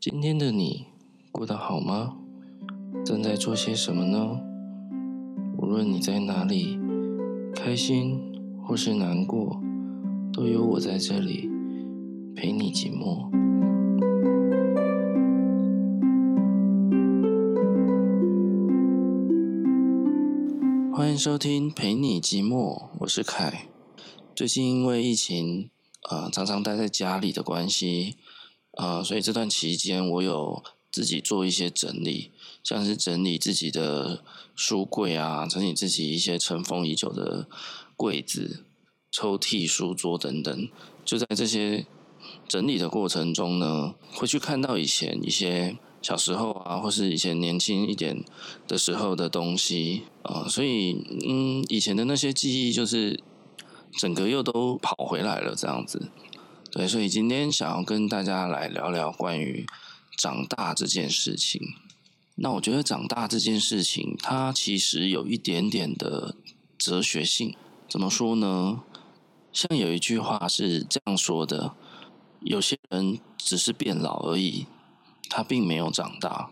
今天的你过得好吗？正在做些什么呢？无论你在哪里，开心或是难过，都有我在这里陪你寂寞。欢迎收听《陪你寂寞》，我是凯。最近因为疫情，呃，常常待在家里的关系。呃，所以这段期间我有自己做一些整理，像是整理自己的书柜啊，整理自己一些尘封已久的柜子、抽屉、书桌等等。就在这些整理的过程中呢，会去看到以前一些小时候啊，或是以前年轻一点的时候的东西啊，所以嗯，以前的那些记忆就是整个又都跑回来了，这样子。对，所以今天想要跟大家来聊聊关于长大这件事情。那我觉得长大这件事情，它其实有一点点的哲学性。怎么说呢？像有一句话是这样说的：有些人只是变老而已，他并没有长大。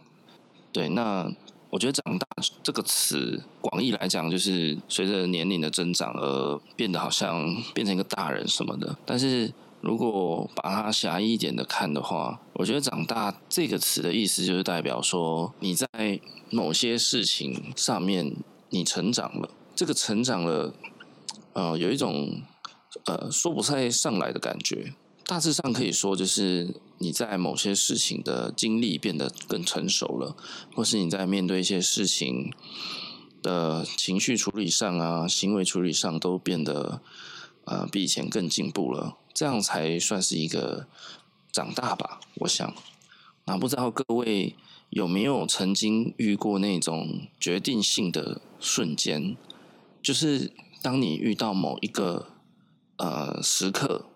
对，那我觉得“长大”这个词，广义来讲，就是随着年龄的增长而变得好像变成一个大人什么的。但是如果把它狭义一点的看的话，我觉得“长大”这个词的意思就是代表说你在某些事情上面你成长了，这个成长了，呃，有一种呃说不太上来的感觉。大致上可以说就是你在某些事情的经历变得更成熟了，或是你在面对一些事情的情绪处理上啊、行为处理上都变得呃比以前更进步了。这样才算是一个长大吧，我想。那不知道各位有没有曾经遇过那种决定性的瞬间，就是当你遇到某一个呃时刻，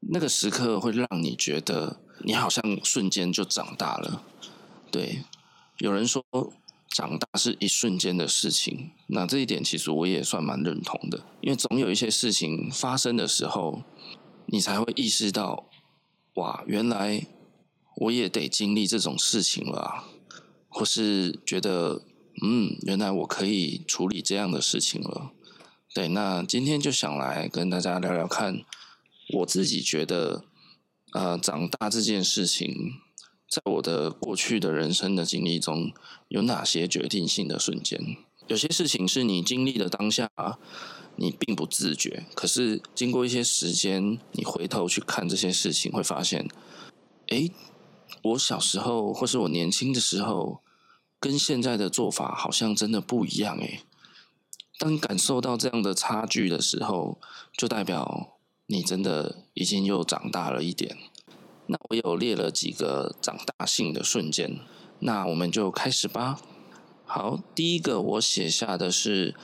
那个时刻会让你觉得你好像瞬间就长大了。对，有人说长大是一瞬间的事情，那这一点其实我也算蛮认同的，因为总有一些事情发生的时候。你才会意识到，哇，原来我也得经历这种事情了，或是觉得，嗯，原来我可以处理这样的事情了。对，那今天就想来跟大家聊聊看，我自己觉得，呃，长大这件事情，在我的过去的人生的经历中，有哪些决定性的瞬间？有些事情是你经历的当下。你并不自觉，可是经过一些时间，你回头去看这些事情，会发现，诶，我小时候或是我年轻的时候，跟现在的做法好像真的不一样诶。当感受到这样的差距的时候，就代表你真的已经又长大了一点。那我有列了几个长大性的瞬间，那我们就开始吧。好，第一个我写下的是。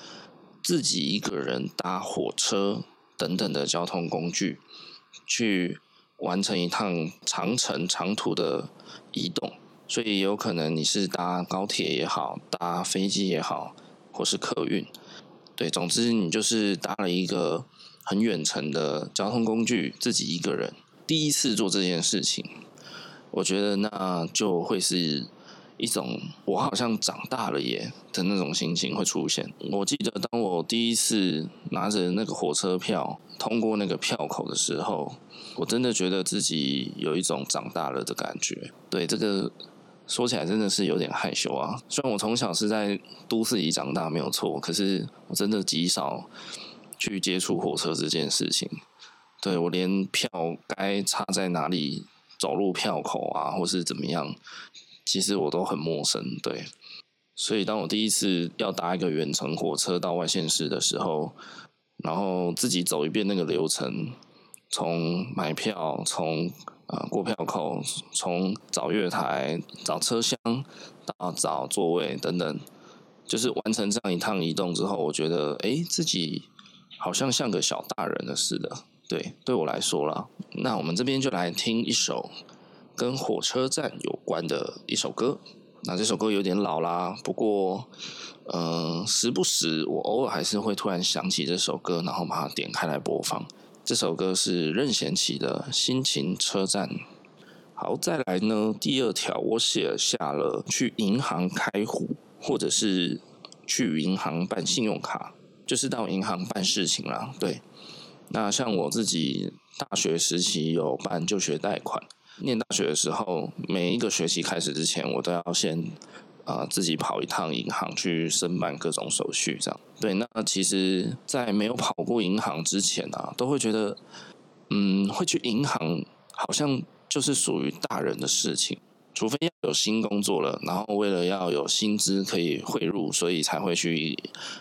自己一个人搭火车等等的交通工具，去完成一趟长程长途的移动，所以有可能你是搭高铁也好，搭飞机也好，或是客运，对，总之你就是搭了一个很远程的交通工具，自己一个人第一次做这件事情，我觉得那就会是。一种我好像长大了耶的那种心情会出现。我记得当我第一次拿着那个火车票通过那个票口的时候，我真的觉得自己有一种长大了的感觉。对，这个说起来真的是有点害羞啊。虽然我从小是在都市里长大没有错，可是我真的极少去接触火车这件事情。对，我连票该插在哪里，走入票口啊，或是怎么样。其实我都很陌生，对，所以当我第一次要搭一个远程火车到外县市的时候，然后自己走一遍那个流程，从买票，从啊、过票口，从找月台、找车厢到找座位等等，就是完成这样一趟移动之后，我觉得诶，自己好像像个小大人了似的，对，对我来说啦，那我们这边就来听一首。跟火车站有关的一首歌，那这首歌有点老啦，不过，嗯、呃，时不时我偶尔还是会突然想起这首歌，然后把它点开来播放。这首歌是任贤齐的《心情车站》。好，再来呢，第二条我写下了去银行开户，或者是去银行办信用卡，就是到银行办事情啦。对，那像我自己大学时期有办就学贷款，念大学的时候，每一个学期开始之前，我都要先。啊，自己跑一趟银行去申办各种手续，这样对。那其实，在没有跑过银行之前啊，都会觉得，嗯，会去银行好像就是属于大人的事情，除非要有新工作了，然后为了要有薪资可以汇入，所以才会去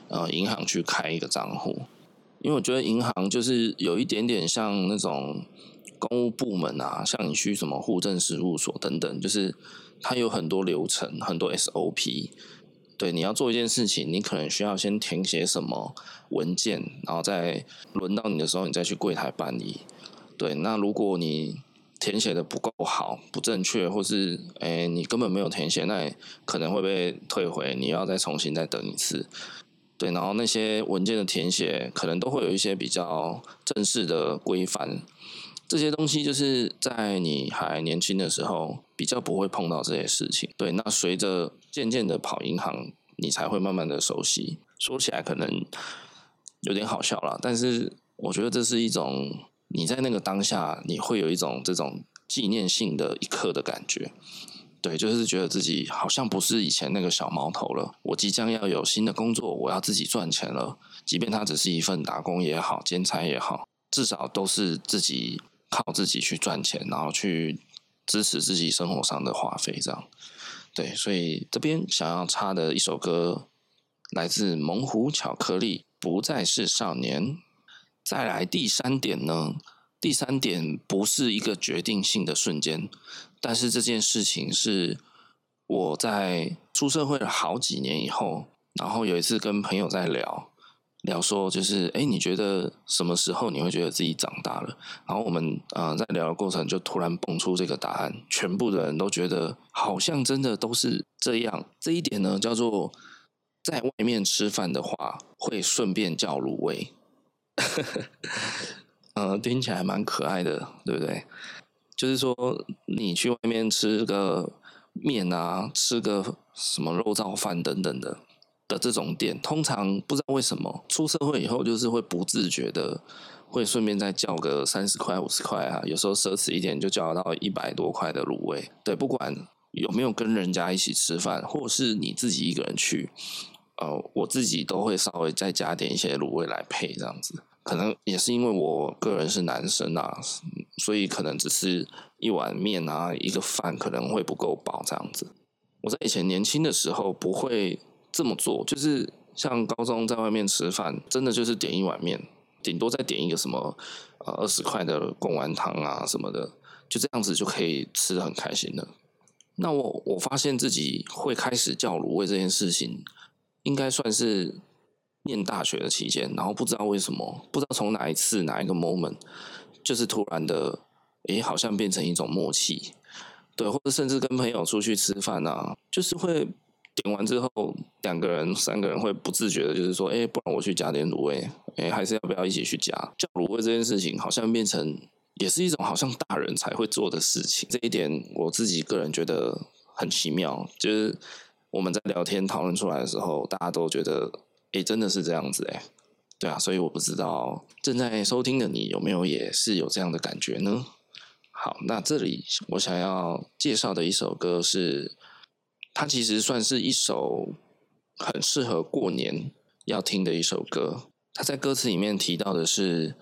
呃银行去开一个账户。因为我觉得银行就是有一点点像那种公务部门啊，像你去什么户政事务所等等，就是。它有很多流程，很多 SOP。对，你要做一件事情，你可能需要先填写什么文件，然后再轮到你的时候，你再去柜台办理。对，那如果你填写的不够好、不正确，或是诶你根本没有填写，那可能会被退回，你要再重新再等一次。对，然后那些文件的填写，可能都会有一些比较正式的规范。这些东西就是在你还年轻的时候比较不会碰到这些事情。对，那随着渐渐的跑银行，你才会慢慢的熟悉。说起来可能有点好笑了，但是我觉得这是一种你在那个当下，你会有一种这种纪念性的一刻的感觉。对，就是觉得自己好像不是以前那个小毛头了。我即将要有新的工作，我要自己赚钱了。即便它只是一份打工也好，兼差也好，至少都是自己。靠自己去赚钱，然后去支持自己生活上的花费，这样对。所以这边想要插的一首歌，来自猛虎巧克力，不再是少年。再来第三点呢？第三点不是一个决定性的瞬间，但是这件事情是我在出社会了好几年以后，然后有一次跟朋友在聊。聊说就是，哎，你觉得什么时候你会觉得自己长大了？然后我们啊、在聊的过程就突然蹦出这个答案，全部的人都觉得好像真的都是这样。这一点呢叫做在外面吃饭的话会顺便叫卤味，呃，听起来蛮可爱的，对不对？就是说你去外面吃个面啊，吃个什么肉燥饭等等的。的这种店，通常不知道为什么出社会以后，就是会不自觉的会顺便再叫个三十块、五十块啊，有时候奢侈一点就叫到一百多块的卤味。对，不管有没有跟人家一起吃饭，或是你自己一个人去，呃，我自己都会稍微再加点一些卤味来配这样子。可能也是因为我个人是男生啊，所以可能只是一碗面啊，一个饭可能会不够饱这样子。我在以前年轻的时候不会。这么做就是像高中在外面吃饭，真的就是点一碗面，顶多再点一个什么呃二十块的贡丸汤啊什么的，就这样子就可以吃得很开心了。那我我发现自己会开始叫卤味这件事情，应该算是念大学的期间，然后不知道为什么，不知道从哪一次哪一个 moment，就是突然的，诶，好像变成一种默契，对，或者甚至跟朋友出去吃饭啊，就是会。点完之后，两个人、三个人会不自觉的，就是说，哎，不然我去加点卤味，哎，还是要不要一起去加？叫卤味这件事情，好像变成也是一种好像大人才会做的事情。这一点我自己个人觉得很奇妙，就是我们在聊天讨论出来的时候，大家都觉得，哎，真的是这样子，哎，对啊，所以我不知道正在收听的你有没有也是有这样的感觉呢？好，那这里我想要介绍的一首歌是。它其实算是一首很适合过年要听的一首歌。它在歌词里面提到的是，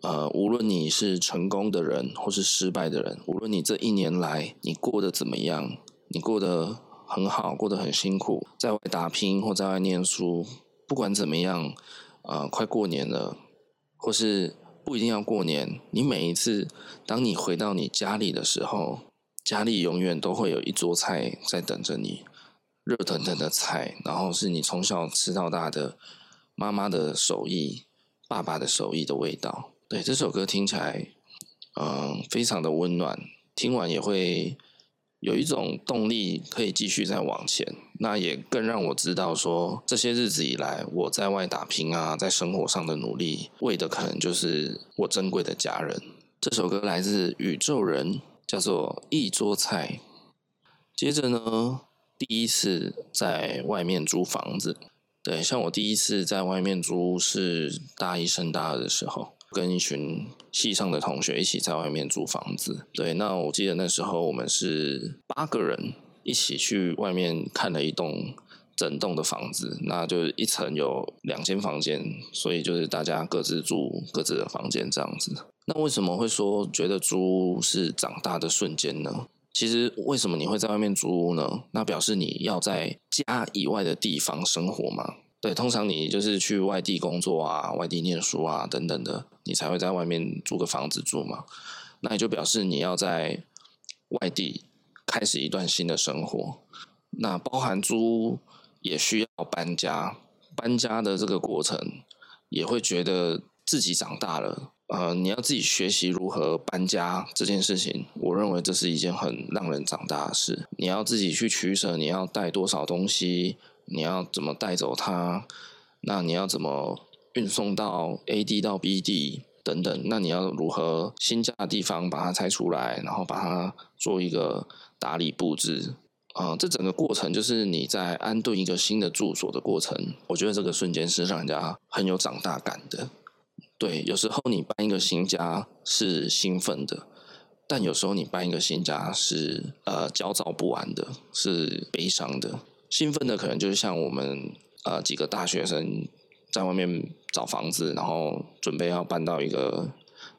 呃，无论你是成功的人或是失败的人，无论你这一年来你过得怎么样，你过得很好，过得很辛苦，在外打拼或在外念书，不管怎么样，呃，快过年了，或是不一定要过年，你每一次当你回到你家里的时候。家里永远都会有一桌菜在等着你，热腾腾的菜，然后是你从小吃到大的妈妈的手艺、爸爸的手艺的味道。对，这首歌听起来，嗯，非常的温暖，听完也会有一种动力可以继续再往前。那也更让我知道说，这些日子以来我在外打拼啊，在生活上的努力，为的可能就是我珍贵的家人。这首歌来自宇宙人。叫做一桌菜。接着呢，第一次在外面租房子，对，像我第一次在外面租是大一升大二的时候，跟一群系上的同学一起在外面租房子。对，那我记得那时候我们是八个人一起去外面看了一栋。整栋的房子，那就是一层有两间房间，所以就是大家各自住各自的房间这样子。那为什么会说觉得租屋是长大的瞬间呢？其实为什么你会在外面租屋呢？那表示你要在家以外的地方生活嘛。对，通常你就是去外地工作啊、外地念书啊等等的，你才会在外面租个房子住嘛。那也就表示你要在外地开始一段新的生活，那包含租。也需要搬家，搬家的这个过程也会觉得自己长大了。呃，你要自己学习如何搬家这件事情，我认为这是一件很让人长大的事。你要自己去取舍，你要带多少东西，你要怎么带走它，那你要怎么运送到 A 地到 B 地等等，那你要如何新家的地方把它拆出来，然后把它做一个打理布置。啊、呃，这整个过程就是你在安顿一个新的住所的过程。我觉得这个瞬间是让人家很有长大感的。对，有时候你搬一个新家是兴奋的，但有时候你搬一个新家是呃焦躁不安的，是悲伤的。兴奋的可能就是像我们呃几个大学生在外面找房子，然后准备要搬到一个。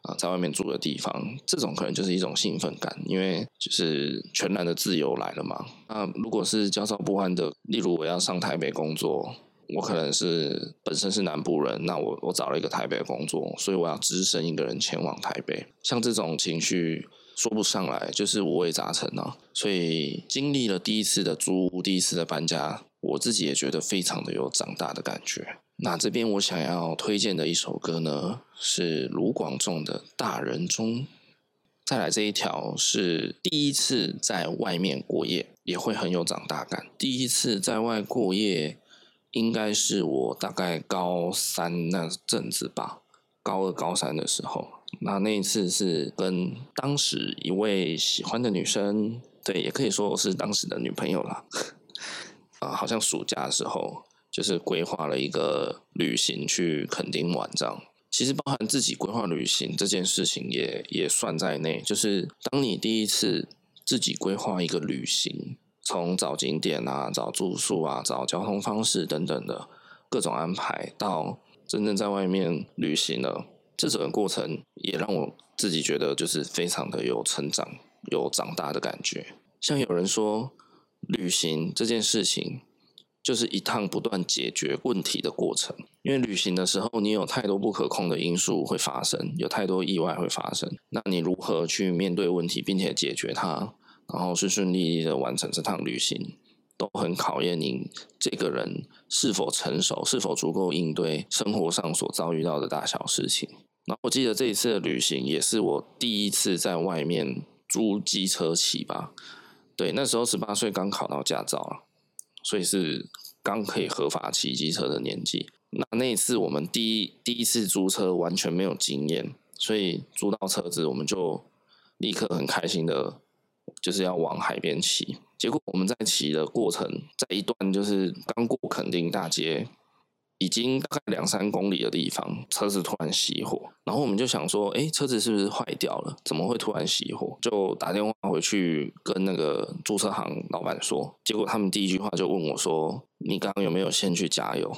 啊，在外面住的地方，这种可能就是一种兴奋感，因为就是全然的自由来了嘛。那如果是焦躁不安的，例如我要上台北工作，我可能是本身是南部人，那我我找了一个台北的工作，所以我要只身一个人前往台北。像这种情绪说不上来，就是五味杂陈啊。所以经历了第一次的租屋，第一次的搬家，我自己也觉得非常的有长大的感觉。那这边我想要推荐的一首歌呢，是卢广仲的《大人中》。再来这一条是第一次在外面过夜，也会很有长大感。第一次在外过夜，应该是我大概高三那阵子吧，高二、高三的时候。那那一次是跟当时一位喜欢的女生，对，也可以说我是当时的女朋友啦。啊，好像暑假的时候。就是规划了一个旅行去垦丁玩，这样其实包含自己规划旅行这件事情也也算在内。就是当你第一次自己规划一个旅行，从找景点啊、找住宿啊、找交通方式等等的各种安排，到真正在外面旅行了，这整个过程也让我自己觉得就是非常的有成长、有长大的感觉。像有人说，旅行这件事情。就是一趟不断解决问题的过程，因为旅行的时候，你有太多不可控的因素会发生，有太多意外会发生。那你如何去面对问题，并且解决它，然后顺顺利利的完成这趟旅行，都很考验您这个人是否成熟，是否足够应对生活上所遭遇到的大小事情。然后我记得这一次的旅行也是我第一次在外面租机车骑吧，对，那时候十八岁刚考到驾照啊。所以是刚可以合法骑机车的年纪。那那一次我们第一第一次租车完全没有经验，所以租到车子我们就立刻很开心的，就是要往海边骑。结果我们在骑的过程，在一段就是刚过垦丁大街。已经大概两三公里的地方，车子突然熄火，然后我们就想说，哎，车子是不是坏掉了？怎么会突然熄火？就打电话回去跟那个租车行老板说，结果他们第一句话就问我说：“你刚刚有没有先去加油？”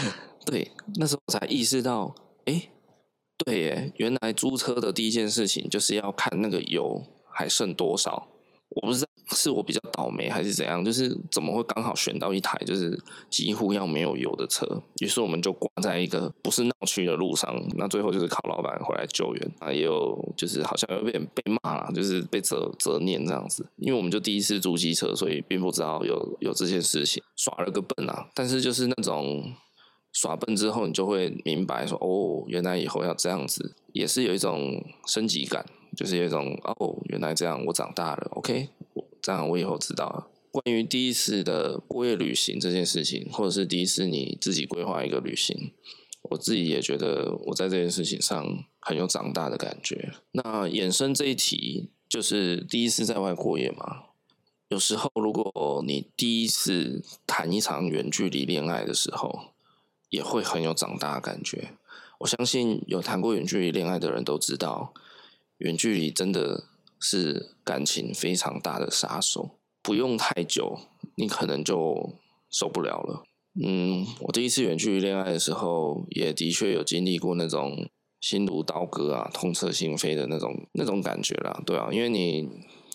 对，那时候我才意识到，哎，对耶，原来租车的第一件事情就是要看那个油还剩多少。我不知是我比较倒霉还是怎样，就是怎么会刚好选到一台就是几乎要没有油的车，于是我们就挂在一个不是闹区的路上，那最后就是靠老板回来救援啊，也有就是好像有点被骂了，就是被责责念这样子，因为我们就第一次租机车，所以并不知道有有这件事情，耍了个笨啊，但是就是那种耍笨之后，你就会明白说哦，原来以后要这样子，也是有一种升级感。就是有一种哦，原来这样，我长大了，OK，这样我以后知道了。关于第一次的过夜旅行这件事情，或者是第一次你自己规划一个旅行，我自己也觉得我在这件事情上很有长大的感觉。那衍生这一题，就是第一次在外过夜嘛。有时候，如果你第一次谈一场远距离恋爱的时候，也会很有长大的感觉。我相信有谈过远距离恋爱的人都知道，远距离真的是感情非常大的杀手。不用太久，你可能就受不了了。嗯，我第一次远距离恋爱的时候，也的确有经历过那种心如刀割啊、痛彻心扉的那种那种感觉啦。对啊，因为你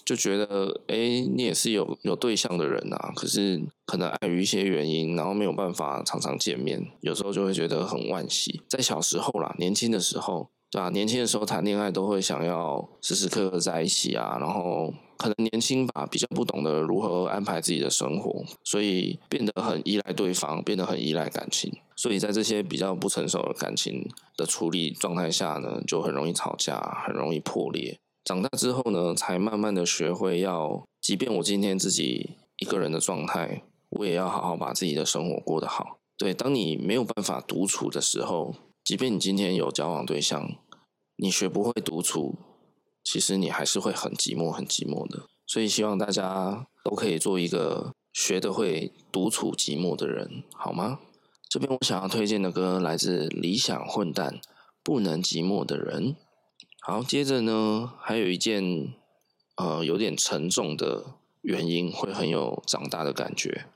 就觉得，哎，你也是有有对象的人啊，可是可能碍于一些原因，然后没有办法常常见面，有时候就会觉得很惋惜。在小时候啦，年轻的时候。对啊，年轻的时候谈恋爱都会想要时时刻刻在一起啊，然后可能年轻吧，比较不懂得如何安排自己的生活，所以变得很依赖对方，变得很依赖感情，所以在这些比较不成熟的感情的处理状态下呢，就很容易吵架，很容易破裂。长大之后呢，才慢慢的学会要，即便我今天自己一个人的状态，我也要好好把自己的生活过得好。对，当你没有办法独处的时候，即便你今天有交往对象，你学不会独处，其实你还是会很寂寞、很寂寞的。所以希望大家都可以做一个学得会独处寂寞的人，好吗？这边我想要推荐的歌来自理想混蛋，不能寂寞的人。好，接着呢，还有一件呃有点沉重的原因，会很有长大的感觉，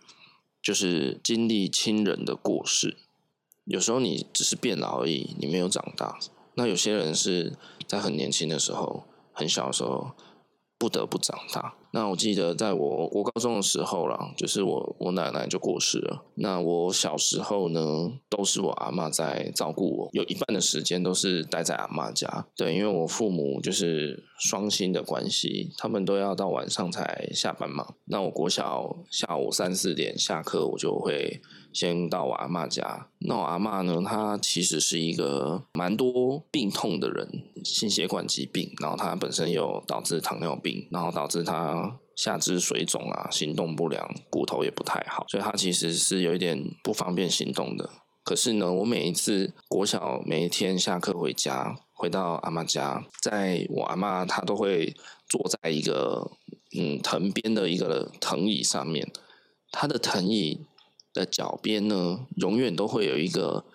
就是经历亲人的过世。有时候你只是变老而已，你没有长大。那有些人是在很年轻的时候，很小的时候不得不长大。那我记得在我我高中的时候啦，就是我我奶奶就过世了。那我小时候呢，都是我阿嬷在照顾我，有一半的时间都是待在阿嬷家。对，因为我父母就是双薪的关系，他们都要到晚上才下班嘛。那我国小下午三四点下课，我就会。先到我阿嬷家，那我阿嬷呢，她其实是一个蛮多病痛的人，心血管疾病，然后她本身有导致糖尿病，然后导致她下肢水肿啊，行动不良，骨头也不太好，所以他其实是有一点不方便行动的。可是呢，我每一次国小每一天下课回家，回到阿嬷家，在我阿嬷她都会坐在一个嗯藤编的一个藤椅上面，她的藤椅。的脚边呢，永远都会有一个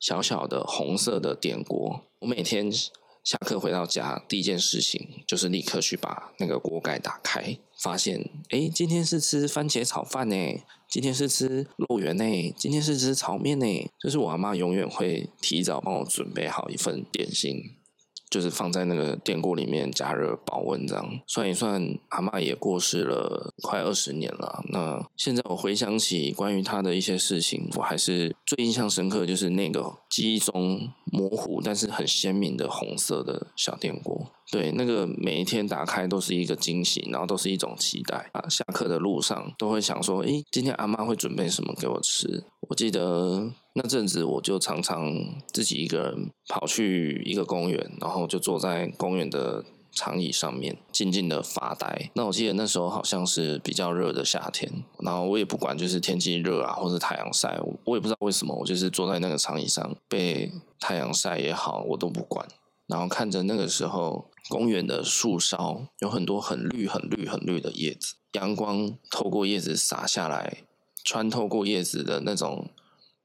小小的红色的电锅。我每天下课回到家，第一件事情就是立刻去把那个锅盖打开，发现，哎，今天是吃番茄炒饭呢，今天是吃肉圆呢，今天是吃炒面呢。就是我阿妈永远会提早帮我准备好一份点心。就是放在那个电锅里面加热保温，这样算一算，阿嬷也过世了快二十年了。那现在我回想起关于她的一些事情，我还是最印象深刻，就是那个记忆中模糊但是很鲜明的红色的小电锅。对，那个每一天打开都是一个惊喜，然后都是一种期待啊。下课的路上都会想说，诶，今天阿妈会准备什么给我吃？我记得。那阵子我就常常自己一个人跑去一个公园，然后就坐在公园的长椅上面，静静的发呆。那我记得那时候好像是比较热的夏天，然后我也不管就是天气热啊，或是太阳晒，我也不知道为什么，我就是坐在那个长椅上，被太阳晒也好，我都不管。然后看着那个时候公园的树梢有很多很绿、很绿、很绿的叶子，阳光透过叶子洒下来，穿透过叶子的那种。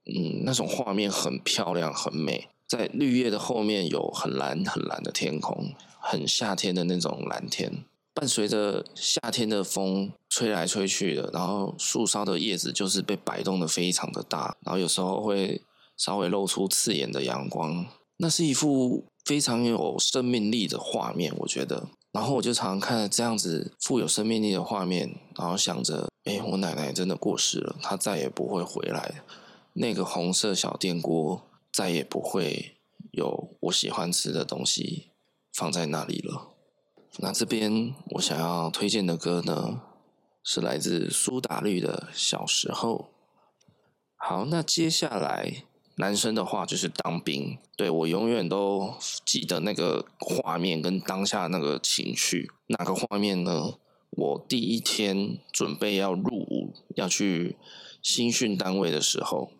嗯，那种画面很漂亮，很美。在绿叶的后面有很蓝很蓝的天空，很夏天的那种蓝天。伴随着夏天的风吹来吹去的，然后树梢的叶子就是被摆动的非常的大，然后有时候会稍微露出刺眼的阳光。那是一幅非常有生命力的画面，我觉得。然后我就常看这样子富有生命力的画面，然后想着，哎，我奶奶真的过世了，她再也不会回来。那个红色小电锅再也不会有我喜欢吃的东西放在那里了。那这边我想要推荐的歌呢，是来自苏打绿的《小时候》。好，那接下来男生的话就是当兵。对，我永远都记得那个画面跟当下那个情绪。哪个画面呢？我第一天准备要入伍，要去新训单位的时候。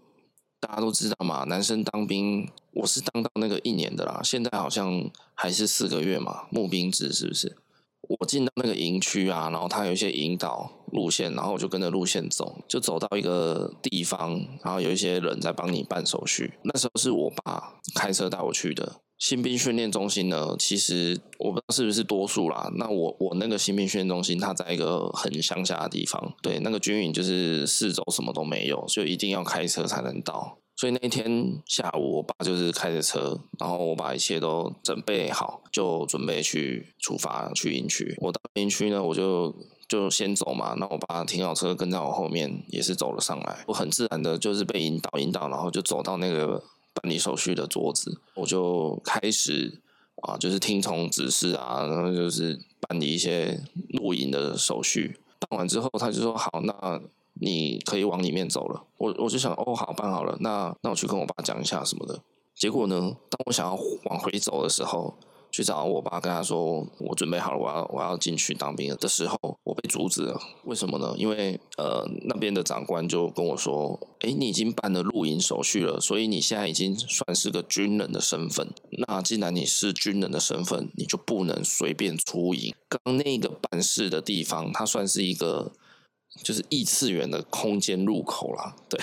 大家都知道嘛，男生当兵，我是当到那个一年的啦。现在好像还是四个月嘛，募兵制是不是？我进到那个营区啊，然后他有一些引导路线，然后我就跟着路线走，就走到一个地方，然后有一些人在帮你办手续。那时候是我爸开车带我去的。新兵训练中心呢，其实我不知道是不是多数啦。那我我那个新兵训练中心，它在一个很乡下的地方，对，那个军营就是四周什么都没有，就一定要开车才能到。所以那一天下午，我爸就是开着车，然后我把一切都准备好，就准备去出发去营区。我到营区呢，我就就先走嘛。那我爸停好车，跟在我后面，也是走了上来。我很自然的就是被引导引导，然后就走到那个。办理手续的桌子，我就开始啊，就是听从指示啊，然后就是办理一些露营的手续。办完之后，他就说：“好，那你可以往里面走了。”我我就想：“哦，好，办好了，那那我去跟我爸讲一下什么的。”结果呢，当我想要往回走的时候，去找我爸，跟他说我准备好了，我要我要进去当兵了的时候，我被阻止了。为什么呢？因为呃，那边的长官就跟我说：“诶，你已经办了露营手续了，所以你现在已经算是个军人的身份。那既然你是军人的身份，你就不能随便出营。刚那个办事的地方，它算是一个就是异次元的空间入口啦。对，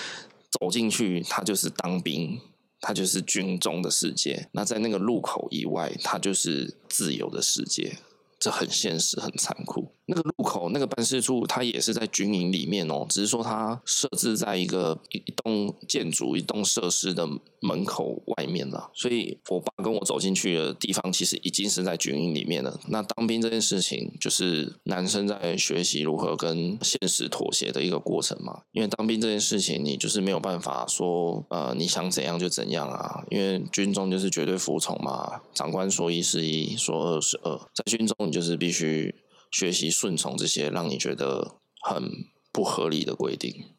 走进去，它就是当兵。”它就是军中的世界，那在那个路口以外，它就是自由的世界。这很现实，很残酷。那个路口，那个办事处，它也是在军营里面哦，只是说它设置在一个一栋建筑、一栋设施的门口外面了。所以，我爸跟我走进去的地方，其实已经是在军营里面了。那当兵这件事情，就是男生在学习如何跟现实妥协的一个过程嘛。因为当兵这件事情，你就是没有办法说，呃，你想怎样就怎样啊。因为军中就是绝对服从嘛，长官说一是一，说二是二，在军中。就是必须学习顺从这些让你觉得很不合理的规定，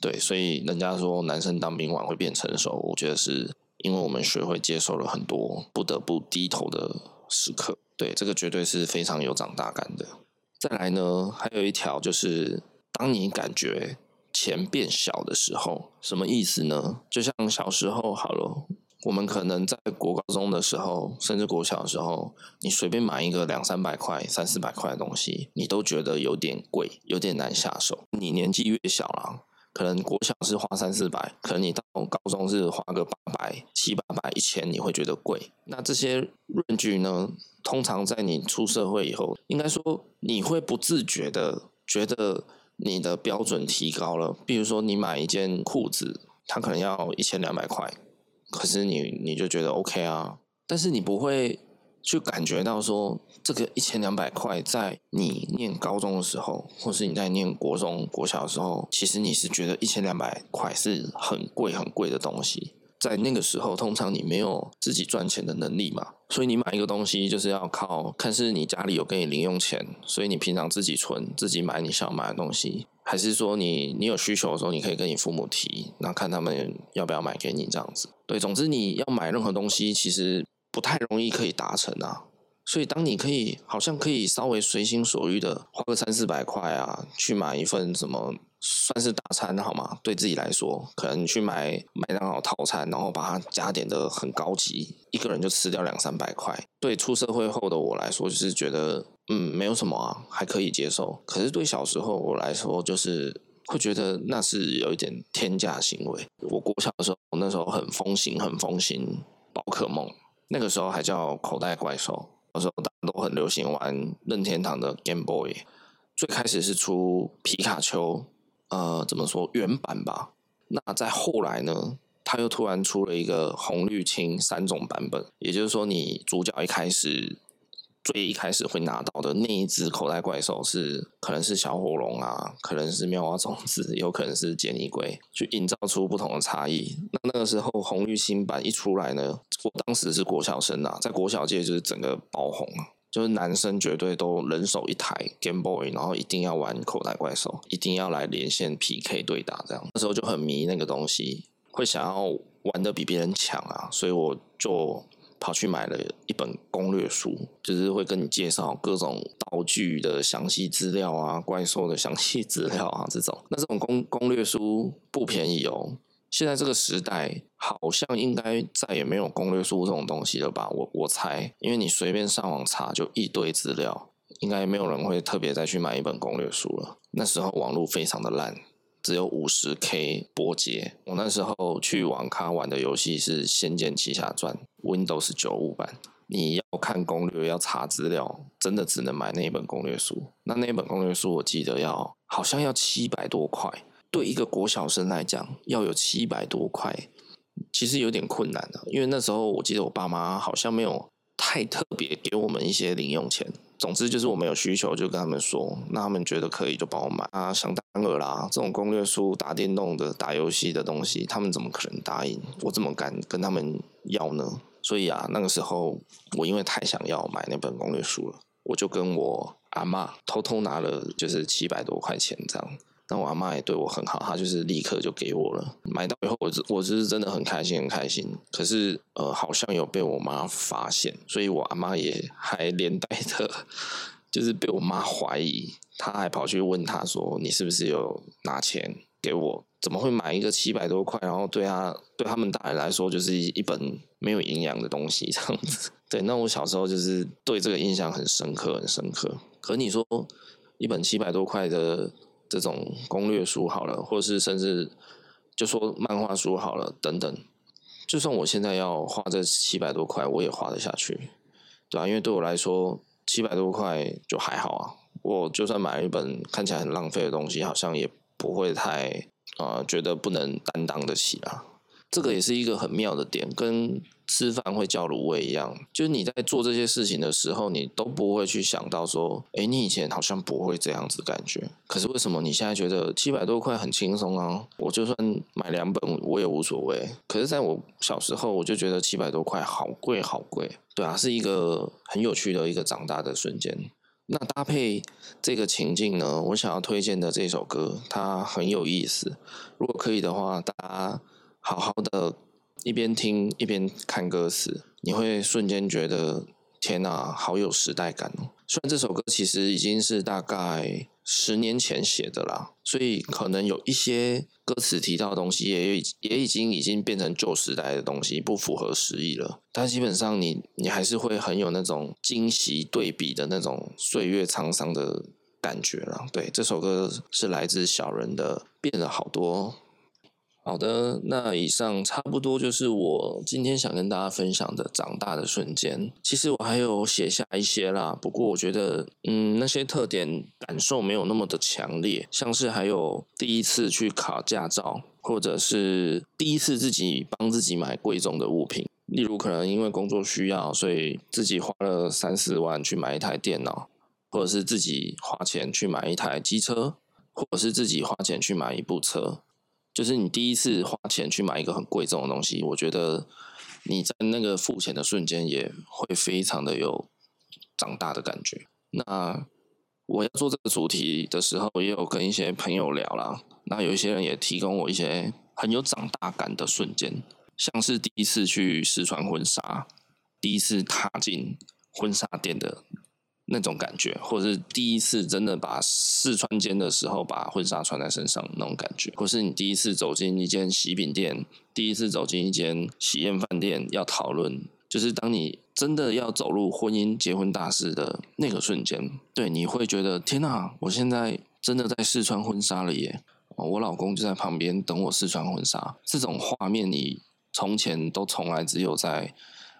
对，所以人家说男生当兵晚会变成熟，我觉得是因为我们学会接受了很多不得不低头的时刻，对，这个绝对是非常有长大感的。再来呢，还有一条就是，当你感觉钱变小的时候，什么意思呢？就像小时候好了。我们可能在国高中的时候，甚至国小的时候，你随便买一个两三百块、三四百块的东西，你都觉得有点贵，有点难下手。你年纪越小了，可能国小是花三四百，可能你到高中是花个八百、七八百、一千，你会觉得贵。那这些论据呢，通常在你出社会以后，应该说你会不自觉的觉得你的标准提高了。比如说，你买一件裤子，它可能要一千两百块。可是你你就觉得 OK 啊，但是你不会去感觉到说，这个一千两百块，在你念高中的时候，或是你在念国中、国小的时候，其实你是觉得一千两百块是很贵很贵的东西。在那个时候，通常你没有自己赚钱的能力嘛，所以你买一个东西就是要靠看是你家里有给你零用钱，所以你平常自己存，自己买你想买的东西。还是说你你有需求的时候，你可以跟你父母提，那看他们要不要买给你这样子。对，总之你要买任何东西，其实不太容易可以达成啊。所以当你可以好像可以稍微随心所欲的花个三四百块啊，去买一份什么算是大餐好吗？对自己来说，可能你去买麦当劳套餐，然后把它加点的很高级，一个人就吃掉两三百块。对出社会后的我来说，就是觉得。嗯，没有什么啊，还可以接受。可是对小时候我来说，就是会觉得那是有一点天价行为。我国小的时候，那时候很风行，很风行宝可梦，那个时候还叫口袋怪兽。那时候大家都很流行玩任天堂的 Game Boy，最开始是出皮卡丘，呃，怎么说原版吧？那再后来呢，他又突然出了一个红绿青三种版本，也就是说，你主角一开始。最一开始会拿到的那一只口袋怪兽是，可能是小火龙啊，可能是妙蛙种子，有可能是杰尼龟，去营造出不同的差异。那那个时候红绿新版一出来呢，我当时是国小生啊，在国小界就是整个爆红，就是男生绝对都人手一台 Game Boy，然后一定要玩口袋怪兽，一定要来连线 PK 对打这样。那时候就很迷那个东西，会想要玩得比别人强啊，所以我就。跑去买了一本攻略书，就是会跟你介绍各种道具的详细资料啊，怪兽的详细资料啊，这种。那这种攻攻略书不便宜哦。现在这个时代，好像应该再也没有攻略书这种东西了吧？我我猜，因为你随便上网查就一堆资料，应该没有人会特别再去买一本攻略书了。那时候网络非常的烂，只有五十 K 波接。我那时候去网咖玩的游戏是《仙剑奇侠传》Windows 九五版。你要看攻略，要查资料，真的只能买那一本攻略书。那那本攻略书，我记得要好像要七百多块。对一个国小生来讲，要有七百多块，其实有点困难的。因为那时候我记得我爸妈好像没有太特别给我们一些零用钱。总之就是我们有需求就跟他们说，那他们觉得可以就帮我买啊。想当然啦，这种攻略书、打电动的、打游戏的东西，他们怎么可能答应？我怎么敢跟他们要呢？所以啊，那个时候我因为太想要买那本攻略书了，我就跟我阿嬷偷偷拿了，就是七百多块钱这样。但我阿嬷也对我很好，她就是立刻就给我了。买到以后，我我就是真的很开心，很开心。可是呃，好像有被我妈发现，所以我阿嬷也还连带的，就是被我妈怀疑，她还跑去问她说：“你是不是有拿钱给我？”怎么会买一个七百多块？然后对他对他们大人来说，就是一本没有营养的东西这样子。对，那我小时候就是对这个印象很深刻，很深刻。可你说一本七百多块的这种攻略书好了，或是甚至就说漫画书好了，等等，就算我现在要花这七百多块，我也花得下去，对啊，因为对我来说，七百多块就还好啊。我就算买一本看起来很浪费的东西，好像也不会太。啊、觉得不能担当得起啊，这个也是一个很妙的点，跟吃饭会叫卤味一样，就是你在做这些事情的时候，你都不会去想到说，哎，你以前好像不会这样子感觉，可是为什么你现在觉得七百多块很轻松啊？我就算买两本我也无所谓。可是在我小时候，我就觉得七百多块好贵好贵，对啊，是一个很有趣的一个长大的瞬间。那搭配这个情境呢，我想要推荐的这首歌，它很有意思。如果可以的话，大家好好的一边听一边看歌词，你会瞬间觉得天哪，好有时代感哦。虽然这首歌其实已经是大概十年前写的啦，所以可能有一些歌词提到的东西也也已经已经变成旧时代的东西，不符合时宜了。但基本上你你还是会很有那种惊喜对比的那种岁月沧桑的感觉啦。对，这首歌是来自小人的《变了好多》。好的，那以上差不多就是我今天想跟大家分享的长大的瞬间。其实我还有写下一些啦，不过我觉得，嗯，那些特点感受没有那么的强烈，像是还有第一次去考驾照，或者是第一次自己帮自己买贵重的物品，例如可能因为工作需要，所以自己花了三四万去买一台电脑，或者是自己花钱去买一台机车，或者是自己花钱去买一部车。就是你第一次花钱去买一个很贵重的东西，我觉得你在那个付钱的瞬间也会非常的有长大的感觉。那我要做这个主题的时候，也有跟一些朋友聊啦。那有一些人也提供我一些很有长大感的瞬间，像是第一次去试穿婚纱，第一次踏进婚纱店的。那种感觉，或者是第一次真的把试穿间的时候把婚纱穿在身上那种感觉，或是你第一次走进一间喜饼店，第一次走进一间喜宴饭店，要讨论，就是当你真的要走入婚姻结婚大事的那个瞬间，对，你会觉得天哪，我现在真的在试穿婚纱了耶！我老公就在旁边等我试穿婚纱，这种画面你从前都从来只有在。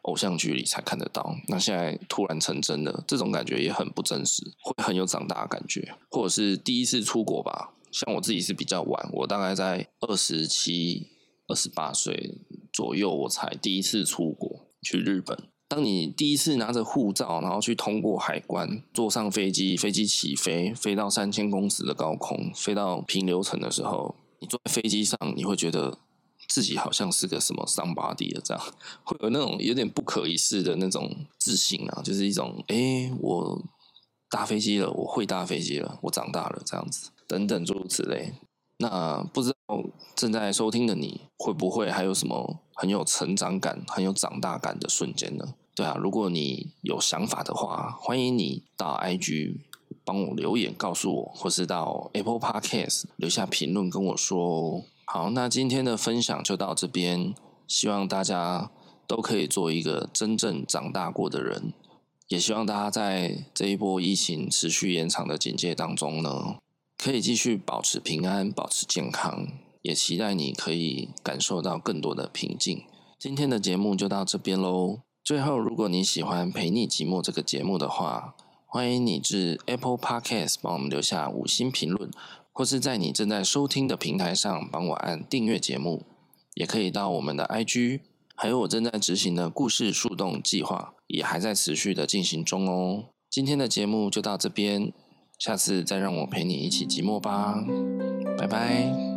偶像剧里才看得到，那现在突然成真了，这种感觉也很不真实，会很有长大的感觉，或者是第一次出国吧。像我自己是比较晚，我大概在二十七、二十八岁左右，我才第一次出国去日本。当你第一次拿着护照，然后去通过海关，坐上飞机，飞机起飞，飞到三千公尺的高空，飞到平流层的时候，你坐在飞机上，你会觉得。自己好像是个什么 somebody 的这样，会有那种有点不可一世的那种自信啊，就是一种哎、我搭飞机了，我会搭飞机了，我长大了这样子，等等诸如此类。那不知道正在收听的你会不会还有什么很有成长感、很有长大感的瞬间呢？对啊，如果你有想法的话，欢迎你到 IG 帮我留言告诉我，或是到 Apple Podcast 留下评论跟我说哦。好，那今天的分享就到这边。希望大家都可以做一个真正长大过的人。也希望大家在这一波疫情持续延长的警戒当中呢，可以继续保持平安，保持健康。也期待你可以感受到更多的平静。今天的节目就到这边喽。最后，如果你喜欢《陪你寂寞》这个节目的话，欢迎你至 Apple Podcast 帮我们留下五星评论，或是在你正在收听的平台上帮我按订阅节目。也可以到我们的 IG，还有我正在执行的故事树洞计划，也还在持续的进行中哦。今天的节目就到这边，下次再让我陪你一起寂寞吧，拜拜。